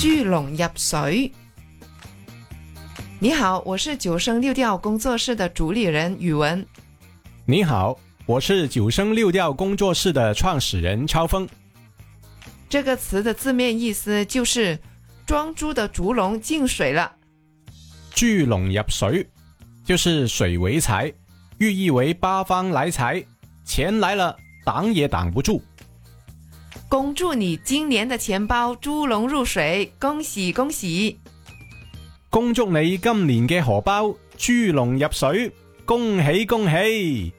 聚拢入水。你好，我是九声六调工作室的主理人宇文。你好，我是九声六调工作室的创始人超峰。这个词的字面意思就是，装猪的竹笼进水了。聚拢入水，就是水为财，寓意为八方来财，钱来了挡也挡不住。恭祝你今年的钱包猪龙入水，恭喜恭喜！恭祝你今年嘅荷包猪龙入水，恭喜恭喜！